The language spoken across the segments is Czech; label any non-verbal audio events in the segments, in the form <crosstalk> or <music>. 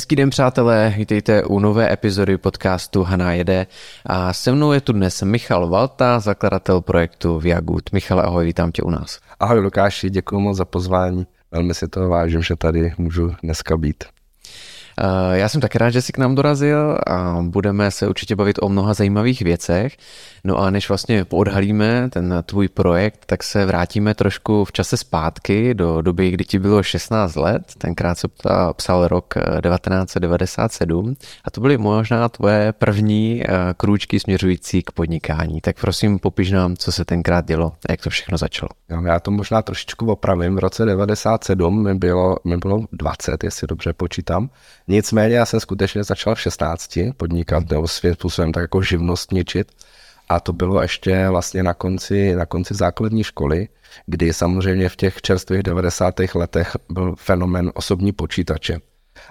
Hezký den, přátelé, vítejte u nové epizody podcastu Haná jede a se mnou je tu dnes Michal Valta, zakladatel projektu Viagut. Michale, ahoj, vítám tě u nás. Ahoj Lukáši, děkuji moc za pozvání. Velmi si to vážím, že tady můžu dneska být. Eh, já jsem tak rád, že jsi k nám dorazil a budeme se určitě bavit o mnoha zajímavých věcech. No a než vlastně odhalíme ten tvůj projekt, tak se vrátíme trošku v čase zpátky do doby, kdy ti bylo 16 let. Tenkrát se psal rok 1997 eh, a to byly možná tvoje první eh, krůčky směřující k podnikání. Tak prosím, popiš nám, co se tenkrát dělo a jak to všechno začalo. Já to možná trošičku opravím. V roce 97 mi bylo, mi bylo 20, jestli dobře počítám. Nicméně já jsem skutečně začal v 16 podnikat nebo svým způsobem tak jako živnostničit. A to bylo ještě vlastně na konci, na konci základní školy, kdy samozřejmě v těch čerstvých 90. letech byl fenomen osobní počítače.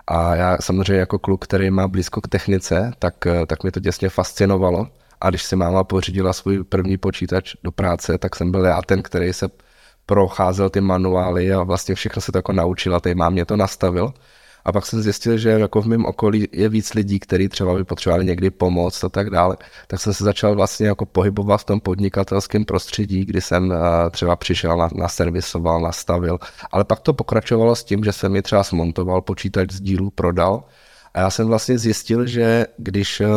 A já samozřejmě jako kluk, který má blízko k technice, tak, tak mi to děsně fascinovalo. A když si máma pořídila svůj první počítač do práce, tak jsem byl já ten, který se procházel ty manuály a vlastně všechno se to jako naučil a mám mě to nastavil. A pak jsem zjistil, že jako v mém okolí je víc lidí, kteří třeba by potřebovali někdy pomoc a tak dále. Tak jsem se začal vlastně jako pohybovat v tom podnikatelském prostředí, kdy jsem eh, třeba přišel, na, naservisoval, nastavil. Ale pak to pokračovalo s tím, že jsem mi třeba smontoval počítač z dílu, prodal. A já jsem vlastně zjistil, že když eh,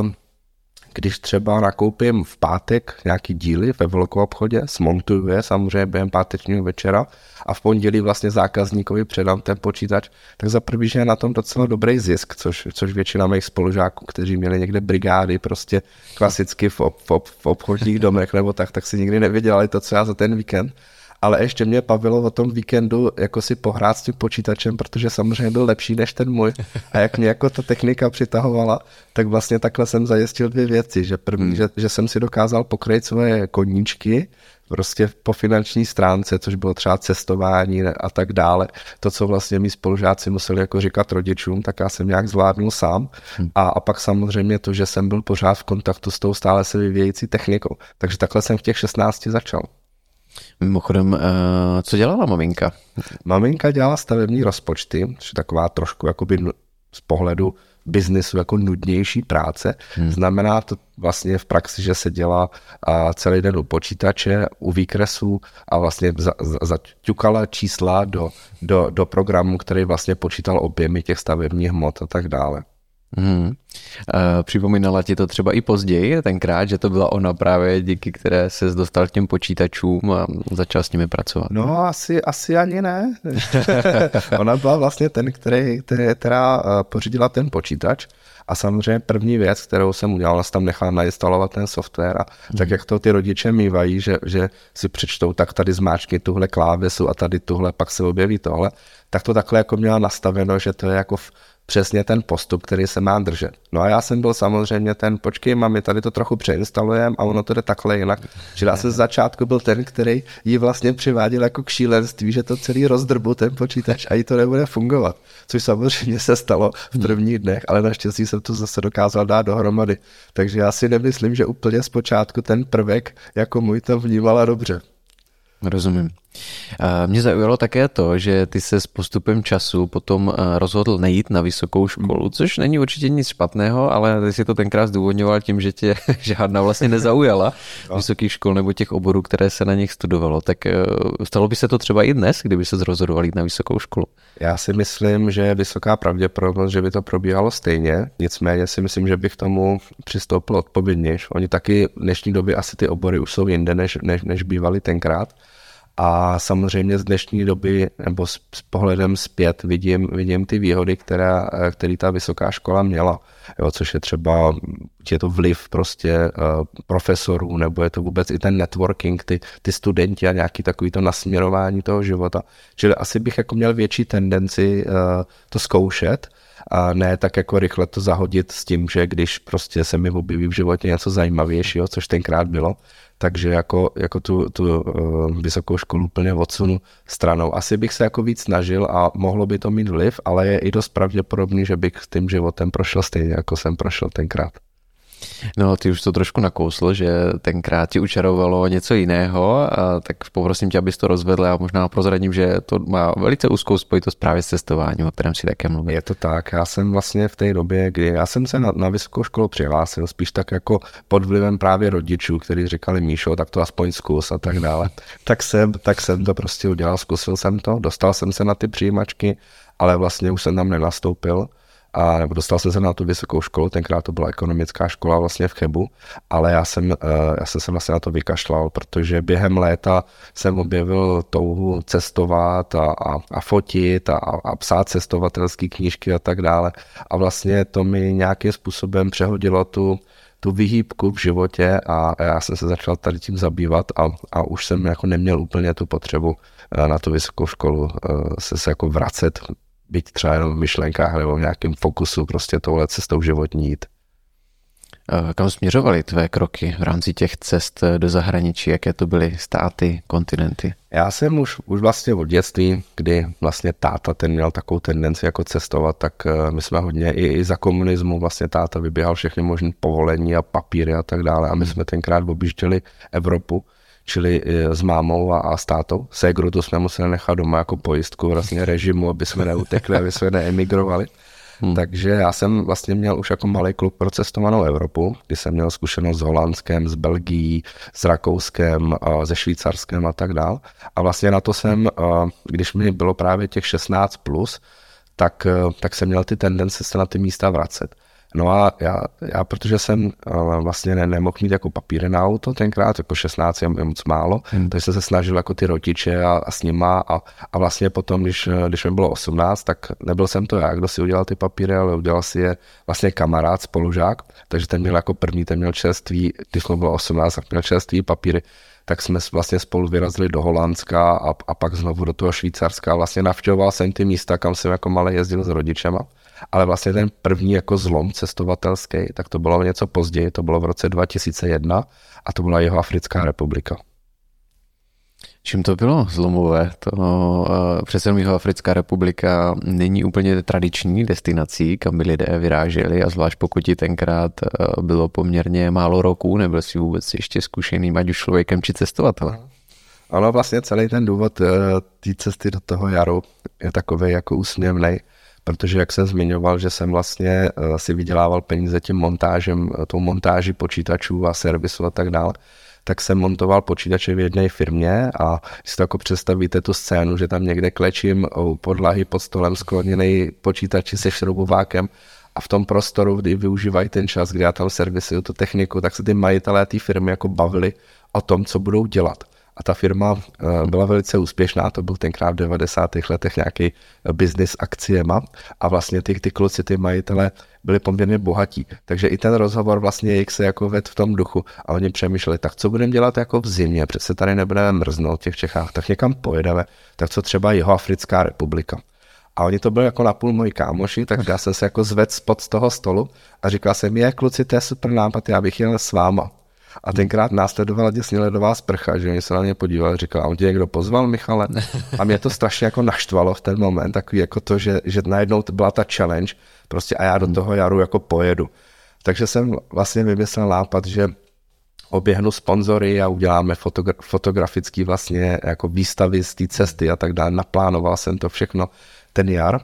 když třeba nakoupím v pátek nějaký díly ve velkou obchodě, smontuju je samozřejmě během pátečního večera a v pondělí vlastně zákazníkovi předám ten počítač, tak za prvý, že je na tom docela dobrý zisk, což, což většina mých spolužáků, kteří měli někde brigády, prostě klasicky v, ob, v, ob, v obchodních domech nebo tak, tak si nikdy nevydělali to, co já za ten víkend ale ještě mě bavilo o tom víkendu jako si pohrát s tím počítačem, protože samozřejmě byl lepší než ten můj. A jak mě jako ta technika přitahovala, tak vlastně takhle jsem zajistil dvě věci. Že první, hmm. že, že jsem si dokázal pokryt svoje koníčky, prostě po finanční stránce, což bylo třeba cestování a tak dále. To, co vlastně mý spolužáci museli jako říkat rodičům, tak já jsem nějak zvládnul sám. Hmm. A, a pak samozřejmě to, že jsem byl pořád v kontaktu s tou stále se vyvíjející technikou. Takže takhle jsem v těch 16 začal. Mimochodem, eh, co dělala maminka? Maminka dělala stavební rozpočty, což je taková trošku jakoby z pohledu biznesu jako nudnější práce. Hmm. Znamená to vlastně v praxi, že se dělá celý den u počítače, u výkresů a vlastně zaťukala za, čísla do, do, do programu, který vlastně počítal objemy těch stavebních hmot a tak dále. Hmm. Připomínala ti to třeba i později, tenkrát, že to byla ona právě, díky které se dostal k těm počítačům a začal s nimi pracovat? No, asi, asi ani ne. <laughs> ona byla vlastně ten, který, který, která eh, pořídila ten počítač a samozřejmě první věc, kterou jsem udělal, tam nechal nainstalovat ten software a hmm. tak jak to ty rodiče mývají, že, že si přečtou, tak tady zmáčkni tuhle klávesu a tady tuhle, pak se objeví tohle, tak to takhle jako měla nastaveno, že to je jako v, přesně ten postup, který se má držet. No a já jsem byl samozřejmě ten, počkej, mami, tady to trochu přeinstalujeme a ono to jde takhle jinak. Že já jsem z začátku byl ten, který ji vlastně přiváděl jako k šílenství, že to celý rozdrbu ten počítač a jí to nebude fungovat. Což samozřejmě se stalo v prvních dnech, ale naštěstí jsem to zase dokázal dát dohromady. Takže já si nemyslím, že úplně zpočátku ten prvek jako můj to vnímala dobře. Rozumím. Mě zaujalo také to, že ty se s postupem času potom rozhodl nejít na vysokou školu, což není určitě nic špatného, ale ty si to tenkrát zdůvodňoval tím, že tě <laughs> žádná vlastně nezaujala <laughs> no. vysokých škol nebo těch oborů, které se na nich studovalo. Tak e, stalo by se to třeba i dnes, kdyby se rozhodoval jít na vysokou školu? Já si myslím, že je vysoká pravděpodobnost, že by to probíhalo stejně. Nicméně si myslím, že bych k tomu přistoupil odpovědnější. Oni taky v dnešní době asi ty obory už jsou jinde, než, než, než bývaly tenkrát. A samozřejmě z dnešní doby nebo s, s pohledem zpět vidím, vidím ty výhody, která, který ta vysoká škola měla. Jo, což je třeba, je to vliv prostě uh, profesorů, nebo je to vůbec i ten networking, ty, ty studenti a nějaký takový to nasměrování toho života. Čili asi bych jako měl větší tendenci uh, to zkoušet, a ne tak jako rychle to zahodit s tím, že když prostě se mi objeví v životě něco zajímavějšího, což tenkrát bylo, takže jako, jako tu, tu uh, vysokou školu úplně odsunu stranou. Asi bych se jako víc snažil a mohlo by to mít vliv, ale je i dost pravděpodobný, že bych s tím životem prošel stejně, jako jsem prošel tenkrát. No, ty už to trošku nakousl, že tenkrát ti učarovalo něco jiného, a tak poprosím tě, abys to rozvedl a možná prozradím, že to má velice úzkou spojitost právě s cestováním, o kterém si také mluvil. Je to tak, já jsem vlastně v té době, kdy já jsem se na, na vysokou školu přihlásil, spíš tak jako pod vlivem právě rodičů, kteří říkali Míšo, tak to aspoň zkus a tak dále. <laughs> tak, jsem, tak jsem to prostě udělal, zkusil jsem to, dostal jsem se na ty přijímačky, ale vlastně už jsem tam nenastoupil a nebo dostal jsem se na tu vysokou školu, tenkrát to byla ekonomická škola vlastně v Chebu, ale já jsem, eh, já jsem se vlastně na to vykašlal, protože během léta jsem objevil touhu cestovat a, a, a fotit a, a psát cestovatelské knížky a tak dále. A vlastně to mi nějakým způsobem přehodilo tu, tu vyhýbku v životě a já jsem se začal tady tím zabývat a, a už jsem jako neměl úplně tu potřebu eh, na tu vysokou školu eh, se, se jako vracet být třeba jenom v myšlenkách nebo v nějakém fokusu prostě touhle cestou životní jít. Kam směřovaly tvé kroky v rámci těch cest do zahraničí? Jaké to byly státy, kontinenty? Já jsem už, už vlastně od dětství, kdy vlastně táta ten měl takovou tendenci jako cestovat, tak eh, my jsme hodně i, i za komunismu vlastně táta vyběhal všechny možné povolení a papíry a tak dále a my jsme tenkrát objížděli Evropu čili e, s mámou a, a s tátou. Ségru to jsme museli nechat doma jako pojistku vlastně režimu, aby jsme neutekli, aby jsme neemigrovali. Hmm. Takže já jsem vlastně měl už jako malý klub pro cestovanou Evropu, kdy jsem měl zkušenost s Holandskem, s Belgií, s Rakouskem, se Švýcarskem a tak dál. A vlastně na to jsem, když mi bylo právě těch 16 plus, tak, e, tak jsem měl ty tendence se na ty místa vracet. No a já, já protože jsem uh, vlastně ne, nemohl mít jako papíry na auto tenkrát, jako 16 je, je moc málo, hmm. takže jsem se snažil jako ty rodiče a, a s nima a, a vlastně potom, když, když mi bylo 18, tak nebyl jsem to já, kdo si udělal ty papíry, ale udělal si je vlastně kamarád, spolužák, takže ten měl jako první, ten měl čerství, když mu bylo 18, tak měl čerství papíry, tak jsme vlastně spolu vyrazili do Holandska a, a pak znovu do toho Švýcarska. Vlastně navštěvoval jsem ty místa, kam jsem jako malý jezdil s rodičema ale vlastně ten první jako zlom cestovatelský, tak to bylo něco později, to bylo v roce 2001 a to byla jeho Africká republika. Čím to bylo zlomové? To uh, přece jenom Africká republika není úplně tradiční destinací, kam by lidé vyráželi a zvlášť pokud ti tenkrát uh, bylo poměrně málo roků, nebyl si vůbec ještě zkušený, ať už člověkem či cestovatelem. Ano, vlastně celý ten důvod uh, té cesty do toho jaru je takový jako úsměvný protože jak jsem zmiňoval, že jsem vlastně eh, si vydělával peníze tím montážem, eh, tou montáží počítačů a servisu a tak dále, tak jsem montoval počítače v jedné firmě a si to jako představíte tu scénu, že tam někde klečím u podlahy pod stolem skloněný počítači se šroubovákem a v tom prostoru, kdy využívají ten čas, kdy já tam servisuju tu techniku, tak se ty majitelé té firmy jako bavili o tom, co budou dělat. A ta firma eh, byla velice úspěšná, to byl tenkrát v 90. letech nějaký eh, business akciema a vlastně ty, ty kluci, ty majitele byli poměrně bohatí. Takže i ten rozhovor vlastně jich se jako ved v tom duchu a oni přemýšleli, tak co budeme dělat jako v zimě, přece tady nebudeme mrznout v těch Čechách, tak někam pojedeme, tak co třeba Jihoafrická republika. A oni to byli jako napůl moji kámoši, tak já jsem se jako zved spod z toho stolu a říkal jsem, je kluci, to je super nápad, já bych jel s váma. A tenkrát následovala děsně ledová sprcha, že se na mě podívali, říkal, a on tě někdo pozval, Michale? A mě to strašně jako naštvalo v ten moment, takový jako to, že, že najednou byla ta challenge, prostě a já do toho jaru jako pojedu. Takže jsem vlastně vymyslel nápad, že oběhnu sponzory a uděláme fotogra- fotografický vlastně jako výstavy z té cesty a tak dále. Naplánoval jsem to všechno ten jar.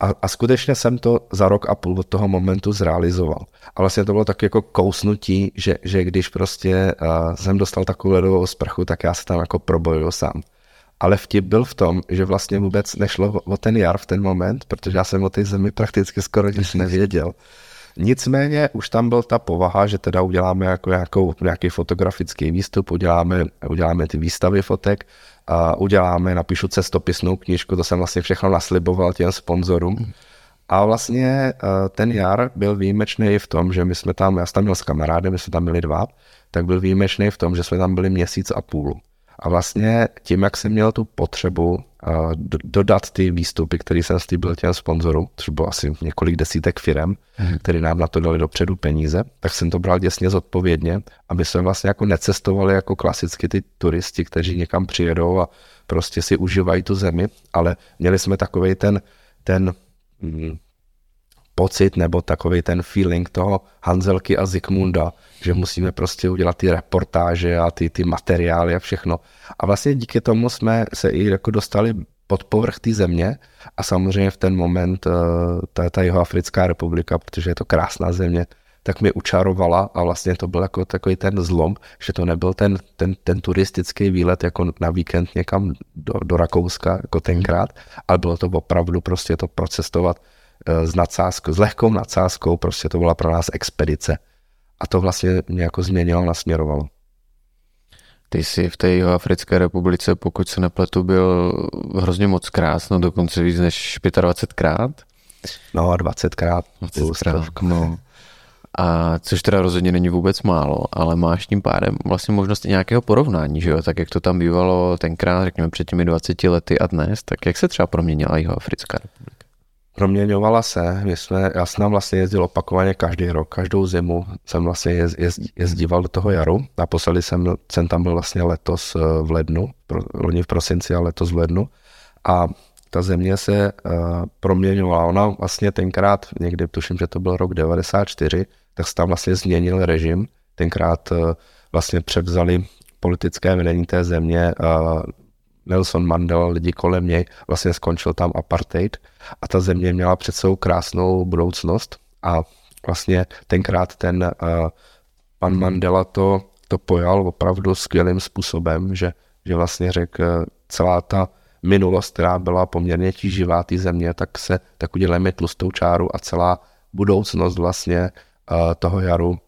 A, a skutečně jsem to za rok a půl od toho momentu zrealizoval. A vlastně to bylo tak jako kousnutí, že, že když prostě uh, jsem dostal takovou ledovou sprchu, tak já se tam jako probojuju sám. Ale vtip byl v tom, že vlastně vůbec nešlo o ten jar v ten moment, protože já jsem o té zemi prakticky skoro nic nevěděl. Nicméně už tam byl ta povaha, že teda uděláme jako nějakou, nějaký fotografický výstup, uděláme, uděláme ty výstavy fotek, uděláme, napíšu cestopisnou knížku, to jsem vlastně všechno nasliboval těm sponzorům. A vlastně eh, ten jar byl výjimečný v tom, že my jsme tam, já jsem tam měl s kamarádem, my jsme tam byli dva, tak byl výjimečný v tom, že jsme tam byli měsíc a půl. A vlastně tím, jak jsem měl tu potřebu uh, dodat ty výstupy, které jsem slíbil těm sponzorům, což bylo asi několik desítek firm, mm. které nám na to dali dopředu peníze, tak jsem to bral děsně zodpovědně, aby jsme vlastně jako necestovali jako klasicky ty turisti, kteří někam přijedou a prostě si užívají tu zemi, ale měli jsme takový ten, ten mm, pocit nebo takový ten feeling toho Hanzelky a Zikmunda, že musíme prostě udělat ty reportáže a ty, ty materiály a všechno. A vlastně díky tomu jsme se i jako dostali pod povrch té země a samozřejmě v ten moment eh, ta, ta Jihoafrická republika, protože je to krásná země, tak mi učarovala a vlastně to byl jako takový ten zlom, že to nebyl ten, ten, ten turistický výlet jako na víkend někam do, do Rakouska jako tenkrát, ale bylo to opravdu prostě to procestovat s nadsázkou, s lehkou nadsázkou, prostě to byla pro nás expedice. A to vlastně mě jako změnilo, nasměrovalo. Ty jsi v té Jihoafrické republice, pokud se nepletu, byl hrozně moc krát, no dokonce víc než 25krát. No a 20krát. 20krát, no. A což teda rozhodně není vůbec málo, ale máš tím pádem vlastně možnost nějakého porovnání, že jo? Tak jak to tam bývalo tenkrát, řekněme před těmi 20 lety a dnes, tak jak se třeba proměnila Jihoafrická republika? Proměňovala se, my jsme, já jsem tam vlastně jezdil opakovaně každý rok, každou zimu jsem vlastně jez, jez, jezdíval do toho jaru. Naposledy jsem, jsem tam byl vlastně letos eh, v lednu, pro, loni v prosinci a letos v lednu. A ta země se uh, proměňovala. Ona vlastně tenkrát, někdy tuším, že to byl rok 94, tak se tam vlastně změnil režim. Tenkrát uh, vlastně převzali politické vedení té země uh, Nelson Mandela, lidi kolem něj, vlastně skončil tam apartheid a ta země měla před sebou krásnou budoucnost a vlastně tenkrát ten uh, pan Mandela to, to pojal opravdu skvělým způsobem, že, že vlastně řekl, celá ta minulost, která byla poměrně tíživá té země, tak se tak uděláme tlustou čáru a celá budoucnost vlastně uh, toho jaru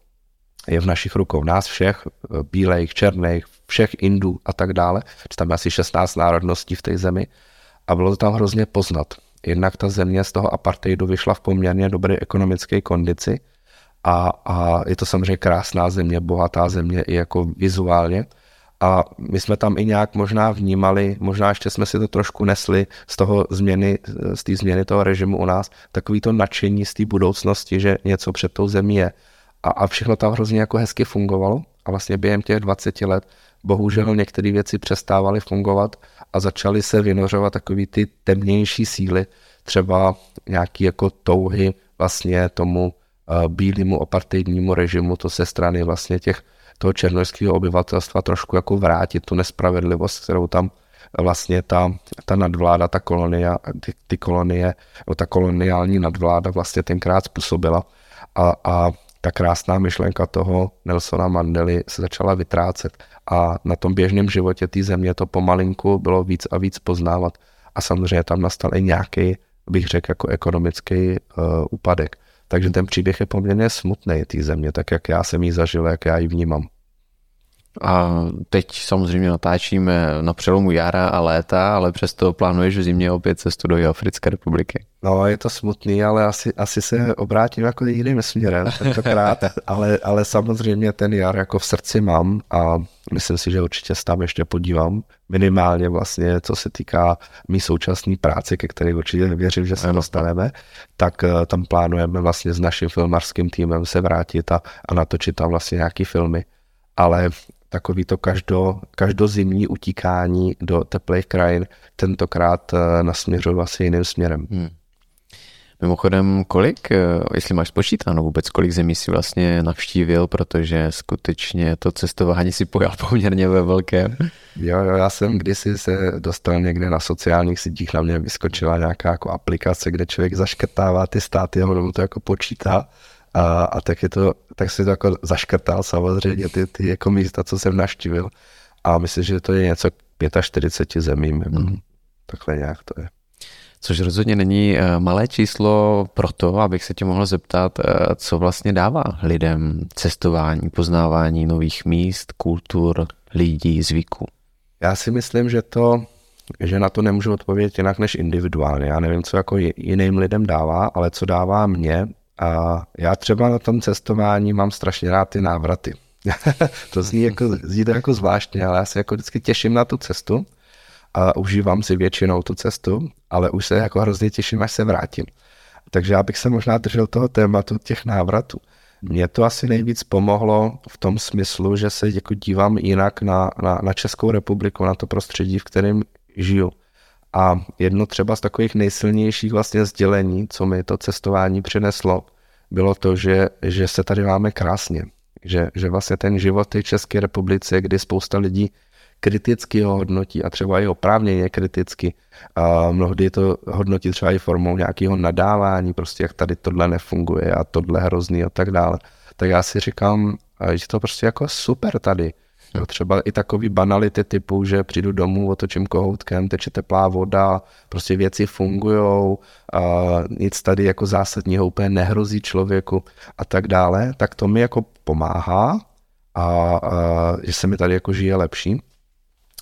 je v našich rukou. Nás všech, bílejch, černých, všech Indů a tak dále. Tam je asi 16 národností v té zemi a bylo to tam hrozně poznat. Jednak ta země z toho apartheidu vyšla v poměrně dobré ekonomické kondici a, a je to samozřejmě krásná země, bohatá země i jako vizuálně a my jsme tam i nějak možná vnímali, možná ještě jsme si to trošku nesli z toho změny, z té změny toho režimu u nás, takový to nadšení z té budoucnosti, že něco před tou zemí je. A, a všechno tam hrozně jako hezky fungovalo a vlastně během těch 20 let bohužel některé věci přestávaly fungovat a začaly se vynořovat takový ty temnější síly, třeba nějaký jako touhy vlastně tomu uh, bílému apartheidnímu režimu, to se strany vlastně těch toho černožského obyvatelstva trošku jako vrátit tu nespravedlivost, kterou tam vlastně ta, ta nadvláda, ta kolonia, ty, ty kolonie, ta koloniální nadvláda vlastně tenkrát způsobila. A, a ta krásná myšlenka toho Nelsona Mandely se začala vytrácet. A na tom běžném životě té země to pomalinku bylo víc a víc poznávat. A samozřejmě tam nastal i nějaký, bych řekl, jako ekonomický uh, úpadek. Takže ten příběh je poměrně smutný té země, tak jak já jsem ji zažil, jak já ji vnímám. A teď samozřejmě natáčíme na přelomu jara a léta, ale přesto plánuješ v zimě opět cestu do Africké republiky. No, je to smutný, ale asi, asi se obrátím jako jiným směrem tentokrát, <laughs> ale, ale samozřejmě ten jar jako v srdci mám a myslím si, že určitě se tam ještě podívám. Minimálně vlastně, co se týká mý současné práce, ke které určitě věřím, že se dostaneme, tak uh, tam plánujeme vlastně s naším filmarským týmem se vrátit a, a natočit tam vlastně nějaký filmy. Ale takový to každo, každozimní utíkání do teplých krajin, tentokrát eh, nasměřoval asi jiným směrem. Hmm. Mimochodem, kolik, eh, jestli máš spočítáno vůbec, kolik zemí si vlastně navštívil, protože skutečně to cestování si pojal <laughs> poměrně ve velkém. Jo, jo, já jsem kdysi se dostal někde na sociálních sítích, na mě vyskočila nějaká jako aplikace, kde člověk zaškrtává ty státy a ono to jako počítá. A, a tak, je to, tak si to jako zaškrtal samozřejmě ty, ty jako místa, co jsem naštívil. A myslím, že to je něco k 45 zemím. Jako, mm. Takhle nějak to je. Což rozhodně není eh, malé číslo pro to, abych se tě mohl zeptat, eh, co vlastně dává lidem cestování, poznávání nových míst, kultur, lidí, zvyků. Já si myslím, že to, že na to nemůžu odpovědět jinak než individuálně. Já nevím, co jako jiným lidem dává, ale co dává mě, a já třeba na tom cestování mám strašně rád ty návraty. <laughs> to zní, jako, zní to jako zvláštně, ale já se jako vždycky těším na tu cestu a užívám si většinou tu cestu, ale už se jako hrozně těším, až se vrátím. Takže já bych se možná držel toho tématu těch návratů. Mně to asi nejvíc pomohlo v tom smyslu, že se jako dívám jinak na, na, na Českou republiku, na to prostředí, v kterém žiju. A jedno třeba z takových nejsilnějších vlastně sdělení, co mi to cestování přineslo, bylo to, že, že se tady máme krásně. Že, že vlastně ten život v České republice, kdy spousta lidí kriticky ho hodnotí a třeba i oprávněně kriticky. A mnohdy to hodnotí třeba i formou nějakého nadávání, prostě jak tady tohle nefunguje a tohle hrozný a tak dále. Tak já si říkám, že to prostě jako super tady. Jo, třeba i takový banality typu, že přijdu domů, otočím kohoutkem, teče teplá voda, prostě věci fungují, nic tady jako zásadního úplně nehrozí člověku a tak dále, tak to mi jako pomáhá a, a že se mi tady jako žije lepší.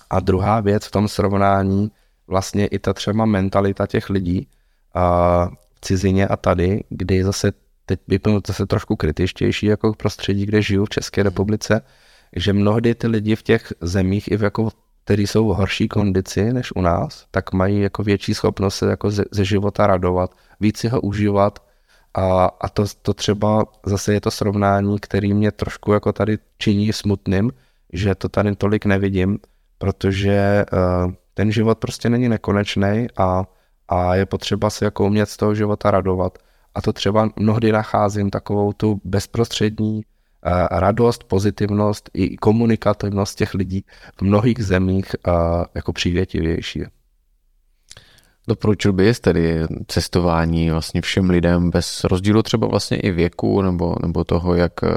A druhá věc v tom srovnání, vlastně i ta třeba mentalita těch lidí a v cizině a tady, kdy zase teď by bylo zase trošku kritičtější jako prostředí, kde žiju v České republice, že mnohdy ty lidi v těch zemích, i v jako, který jsou v horší kondici než u nás, tak mají jako větší schopnost se jako ze, ze života radovat, víc si ho užívat a, a to, to třeba zase je to srovnání, který mě trošku jako tady činí smutným, že to tady tolik nevidím, protože uh, ten život prostě není nekonečný a, a je potřeba si jako umět z toho života radovat. A to třeba mnohdy nacházím takovou tu bezprostřední radost, pozitivnost i komunikativnost těch lidí v mnohých zemích jako přívětivější. Doporučil bys tedy cestování vlastně všem lidem bez rozdílu třeba vlastně i věku nebo, nebo toho, jak eh,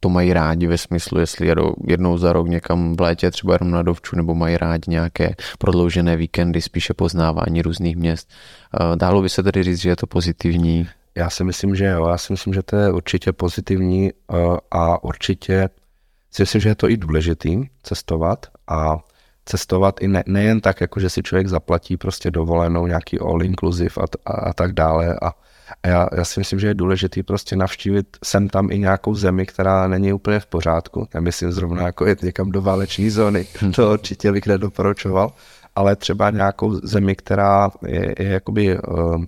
to mají rádi ve smyslu, jestli jedou jednou za rok někam v létě třeba jenom na dovču, nebo mají rádi nějaké prodloužené víkendy, spíše poznávání různých měst. Eh, dálo by se tedy říct, že je to pozitivní já si myslím, že jo. Já si myslím, že to je určitě pozitivní eh, a určitě si myslím, že je to i důležitý cestovat a cestovat i ne, nejen tak, jako že si člověk zaplatí prostě dovolenou, nějaký all inclusive a, a, a tak dále a, a já, já si myslím, že je důležitý prostě navštívit sem tam i nějakou zemi, která není úplně v pořádku. Nemyslím zrovna jako jet někam do váleční zóny, to určitě bych nedoporučoval, ale třeba nějakou zemi, která je, je jakoby uh,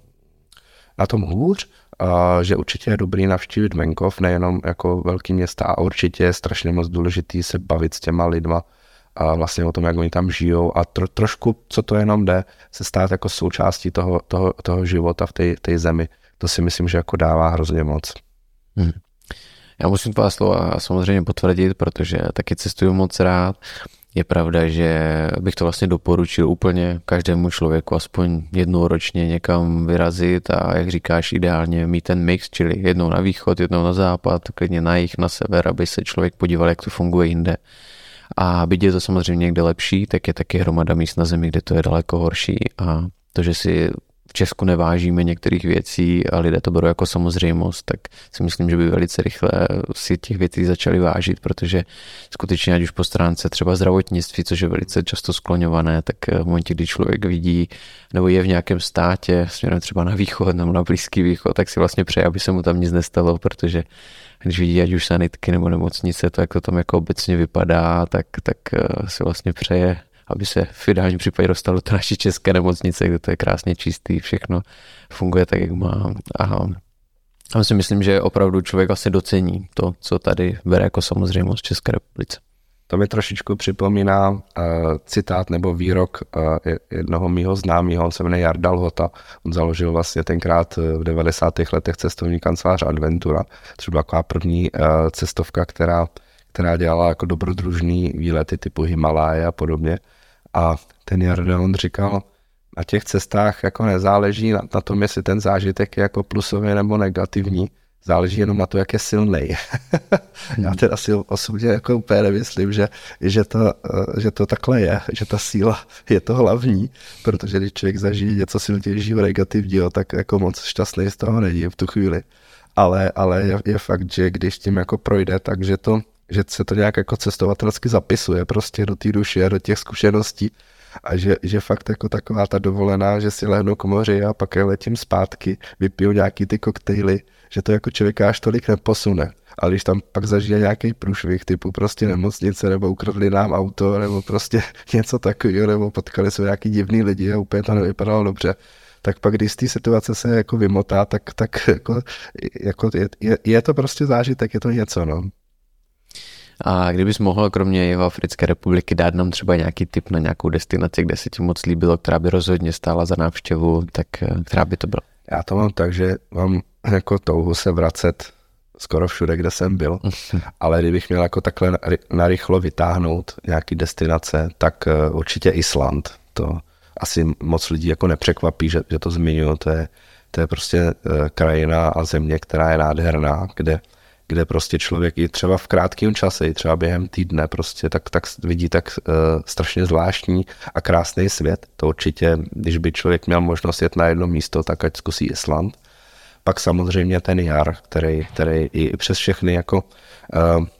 na tom hůř, a že určitě je dobrý navštívit venkov, nejenom jako velký města a určitě je strašně moc důležitý se bavit s těma lidma a vlastně o tom, jak oni tam žijou a tro, trošku, co to jenom jde, se stát jako součástí toho, toho, toho života v té zemi. To si myslím, že jako dává hrozně moc. Hmm. Já musím tvá slova samozřejmě potvrdit, protože taky cestuju moc rád je pravda, že bych to vlastně doporučil úplně každému člověku aspoň jednou ročně někam vyrazit a jak říkáš, ideálně mít ten mix, čili jednou na východ, jednou na západ, klidně na jih, na sever, aby se člověk podíval, jak to funguje jinde. A byť je to samozřejmě někde lepší, tak je taky hromada míst na zemi, kde to je daleko horší a to, že si Česku nevážíme některých věcí a lidé to berou jako samozřejmost, tak si myslím, že by velice rychle si těch věcí začali vážit, protože skutečně ať už po stránce třeba zdravotnictví, což je velice často skloňované, tak v momentě, kdy člověk vidí nebo je v nějakém státě směrem třeba na východ nebo na Blízký východ, tak si vlastně přeje, aby se mu tam nic nestalo, protože když vidí ať už sanitky nebo nemocnice, to jak to tam jako obecně vypadá, tak, tak eh, si vlastně přeje aby se v ideálním případě dostalo do naší české nemocnice, kde to je krásně čistý, všechno funguje tak, jak má. A já si myslím, že opravdu člověk vlastně docení to, co tady bere jako samozřejmost České republice. To mi trošičku připomíná uh, citát nebo výrok uh, jednoho mýho známého, on se jmenuje Jardal Hota. On založil vlastně tenkrát v 90. letech cestovní kancelář Adventura, což byla taková první uh, cestovka, která, která dělala jako dobrodružný výlety typu Himaláje a podobně. A ten Jarda, on říkal, na těch cestách jako nezáleží na, na tom, jestli ten zážitek je jako plusový nebo negativní, záleží jenom na to, jak je silný. <laughs> Já hmm. teda si osobně jako úplně nemyslím, že, že, to, eh, že to takhle je, že ta síla je to hlavní, protože když člověk zažije něco silnějšího negativního, tak jako moc šťastný z toho není v tu chvíli. Ale, ale je, je fakt, že když tím jako projde, takže to že se to nějak jako cestovatelsky zapisuje prostě do té duše, do těch zkušeností a že, že fakt jako taková ta dovolená, že si lehnu k moři a pak letím zpátky, vypiju nějaký ty koktejly, že to jako člověka až tolik neposune. Ale když tam pak zažije nějaký průšvih typu prostě nemocnice, nebo ukradli nám auto, nebo prostě <laughs> něco takového, nebo potkali se nějaký divný lidi a úplně to nevypadalo dobře, tak pak když z té situace se jako vymotá, tak, tak jako, jako je, je, je, to prostě zážitek, je to něco, no. A kdybys mohl kromě jeho Africké republiky dát nám třeba nějaký tip na nějakou destinaci, kde se ti moc líbilo, která by rozhodně stála za návštěvu, tak eh, která by to byla? Já to mám tak, že mám jako touhu se vracet skoro všude, kde jsem byl, <laughs> ale kdybych měl jako takhle narychlo vytáhnout nějaký destinace, tak eh, určitě Island. To asi moc lidí jako nepřekvapí, že, že to zmiňuji. To je, to je prostě eh, krajina a země, která je nádherná, kde kde prostě člověk i třeba v krátkém čase, i třeba během týdne prostě tak, tak vidí tak uh, strašně zvláštní a krásný svět. To určitě, když by člověk měl možnost jet na jedno místo, tak ať zkusí Island. Pak samozřejmě ten jar, který, který i přes všechny jako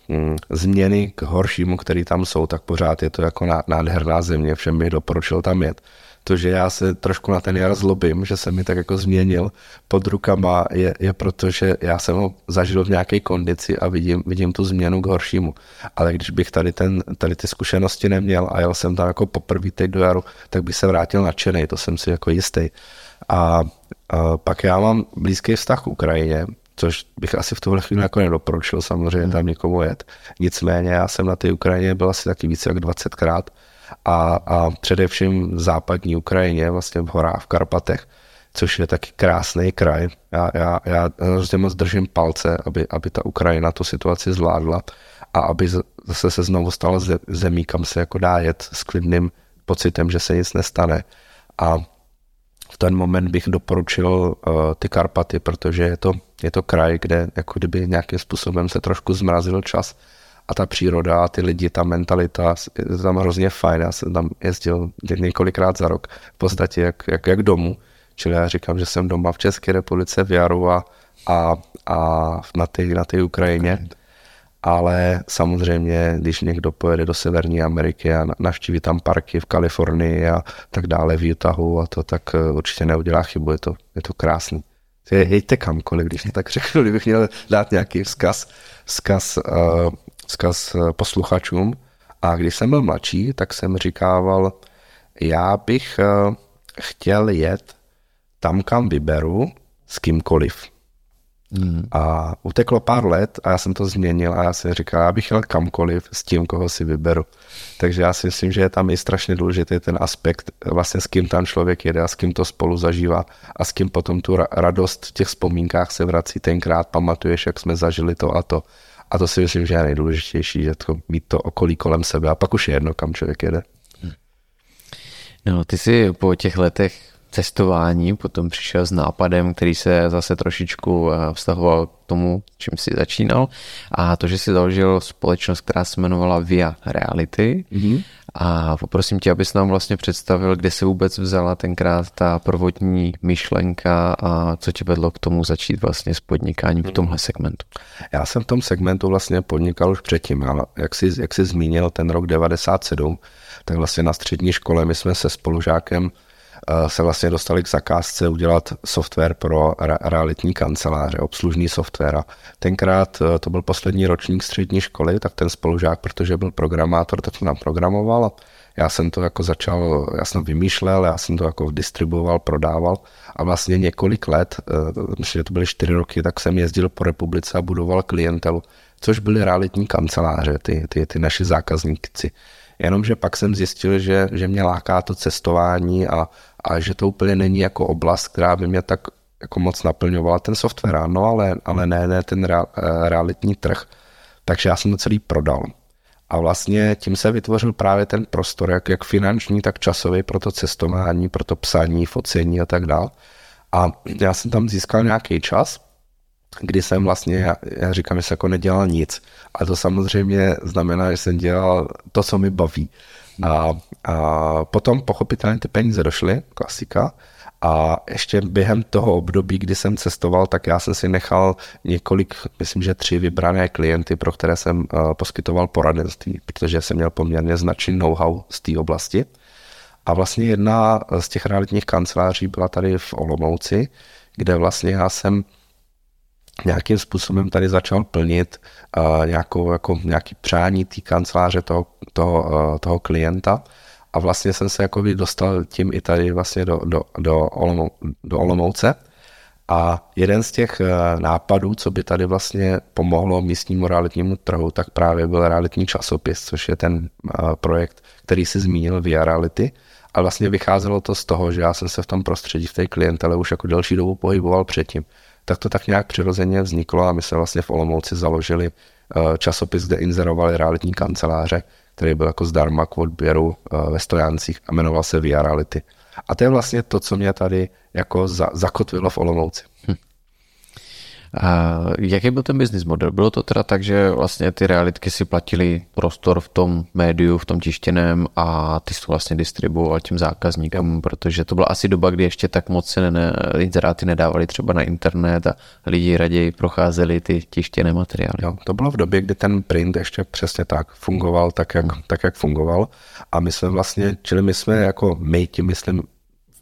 uh, změny k horšímu, které tam jsou, tak pořád je to jako nádherná země, všem bych doporučil tam jet to, že já se trošku na ten jar zlobím, že se mi tak jako změnil pod rukama, je, je proto, že já jsem ho zažil v nějaké kondici a vidím, vidím tu změnu k horšímu. Ale když bych tady, ten, tady ty zkušenosti neměl a jel jsem tam jako poprvé teď do jaru, tak by se vrátil nadšený, to jsem si jako jistý. A, a pak já mám blízký vztah k Ukrajině, což bych asi v tuhle chvíli jako nedoporučil samozřejmě tam někomu jet. Nicméně já jsem na té Ukrajině byl asi taky více jak 20krát a, a především v západní Ukrajině, vlastně v horách, v Karpatech, což je taky krásný kraj. Já, já, já hrozně moc držím palce, aby, aby ta Ukrajina tu situaci zvládla a aby zase se znovu stala zemí, kam se jako dá jet s klidným pocitem, že se nic nestane. A v ten moment bych doporučil uh, ty Karpaty, protože je to, je to kraj, kde jako kdyby nějakým způsobem se trošku zmrazil čas a ta příroda a ty lidi, ta mentalita, je tam hrozně fajn. Já jsem tam jezdil několikrát za rok, v podstatě jak, jak, jak domů. Čili já říkám, že jsem doma v České republice, v Jaru a, a, a na té na Ukrajině. Ale samozřejmě, když někdo pojede do Severní Ameriky a navštíví tam parky v Kalifornii a tak dále, v Utahu a to, tak eh, určitě neudělá chybu, je to, je to krásný. Jejte kamkoliv, když tak <laughs> řeknu, kdybych měl dát nějaký vzkaz, vzkaz uh, vzkaz eh, posluchačům. A když jsem byl mladší, tak jsem říkával, já bych eh, chtěl jet tam, kam vyberu, s kýmkoliv. Hmm. A uteklo pár let a já jsem to změnil a já jsem říkal, já bych jel kamkoliv s tím, koho si vyberu. Takže já si myslím, že je tam i strašně důležitý ten aspekt, vlastně s kým tam člověk jede a s kým to spolu zažívá a s kým potom tu radost v těch vzpomínkách se vrací. Tenkrát pamatuješ, jak jsme zažili to a to. A to si myslím, že je nejdůležitější, že to, mít to okolí kolem sebe a pak už je jedno, kam člověk jede. No, ty si po těch letech cestování potom přišel s nápadem, který se zase trošičku eh, vztahoval k tomu, čím si začínal a to, že si založil společnost, která se jmenovala Via Reality mm-hmm. A poprosím tě, abys nám vlastně představil, kde se vůbec vzala tenkrát ta prvotní myšlenka a co tě vedlo k tomu začít vlastně s podnikáním v hmm. tomhle segmentu. Já jsem v tom segmentu vlastně podnikal už předtím, ale jak jsi, jak jsi zmínil ten rok 97, tak vlastně na střední škole my jsme se spolužákem se vlastně dostali k zakázce udělat software pro realitní kanceláře, obslužný software. A tenkrát eh, to byl poslední ročník střední školy, tak ten spolužák, protože byl programátor, tak to nám programoval. Já jsem to jako začal, já jsem vymýšlel, já jsem to jako distribuoval, prodával a vlastně několik let, eh, myslím, že to byly čtyři roky, tak jsem jezdil po republice a budoval klientelu, což byly realitní kanceláře, ty, ty, ty naši zákazníci. Jenomže pak jsem zjistil, že, že mě láká to cestování a, a že to úplně není jako oblast, která by mě tak jako moc naplňovala ten software, ano, ale, ale ne, ne ten eh, realitní trh. Takže já jsem to celý prodal. A vlastně tím se vytvořil právě ten prostor, jak, jak finanční, tak časový pro to cestování, pro to psaní, focení a tak dále. A já jsem tam získal nějaký čas, kdy jsem vlastně, já, já říkám, že jsem jako nedělal nic. A to samozřejmě znamená, že jsem dělal to, co mi baví. A, a potom pochopitelně ty peníze došly, klasika, a ještě během toho období, kdy jsem cestoval, tak já jsem si nechal několik, myslím, že tři vybrané klienty, pro které jsem uh, poskytoval poradenství, protože jsem měl poměrně značný know-how z té oblasti. A vlastně jedna z těch realitních kanceláří byla tady v Olomouci, kde vlastně já jsem nějakým způsobem tady začal plnit uh, nějakou, jako nějaký přání té kanceláře toho, toho, uh, toho klienta a vlastně jsem se jako dostal tím i tady vlastně do, do, do, Olomou, do Olomouce A jeden z těch eh, nápadů, co by tady vlastně pomohlo místnímu realitnímu trhu, tak právě byl realitní časopis, což je ten eh, projekt, který si zmínil Via Reality. A vlastně vycházelo to z toho, že já jsem se v tom prostředí, v té klientele už jako delší dobu pohyboval předtím. Tak to tak nějak přirozeně vzniklo a my jsme vlastně v Olomouci založili eh, časopis, kde inzerovali realitní kanceláře, který byl jako zdarma k odběru ve Stojáncích a jmenoval se Via Reality. A to je vlastně to, co mě tady jako za, zakotvilo v Olomouci. Hm. A jaký byl ten business model? Bylo to teda tak, že vlastně ty realitky si platili prostor v tom médiu, v tom tištěném a ty jsou vlastně distribuoval těm zákazníkům, protože to byla asi doba, kdy ještě tak moc se ne, inzeráty nedávali třeba na internet a lidi raději procházeli ty tištěné materiály. Jo, to bylo v době, kdy ten print ještě přesně tak fungoval, tak jak, hmm. tak jak fungoval a my jsme vlastně, čili my jsme jako my, tím myslím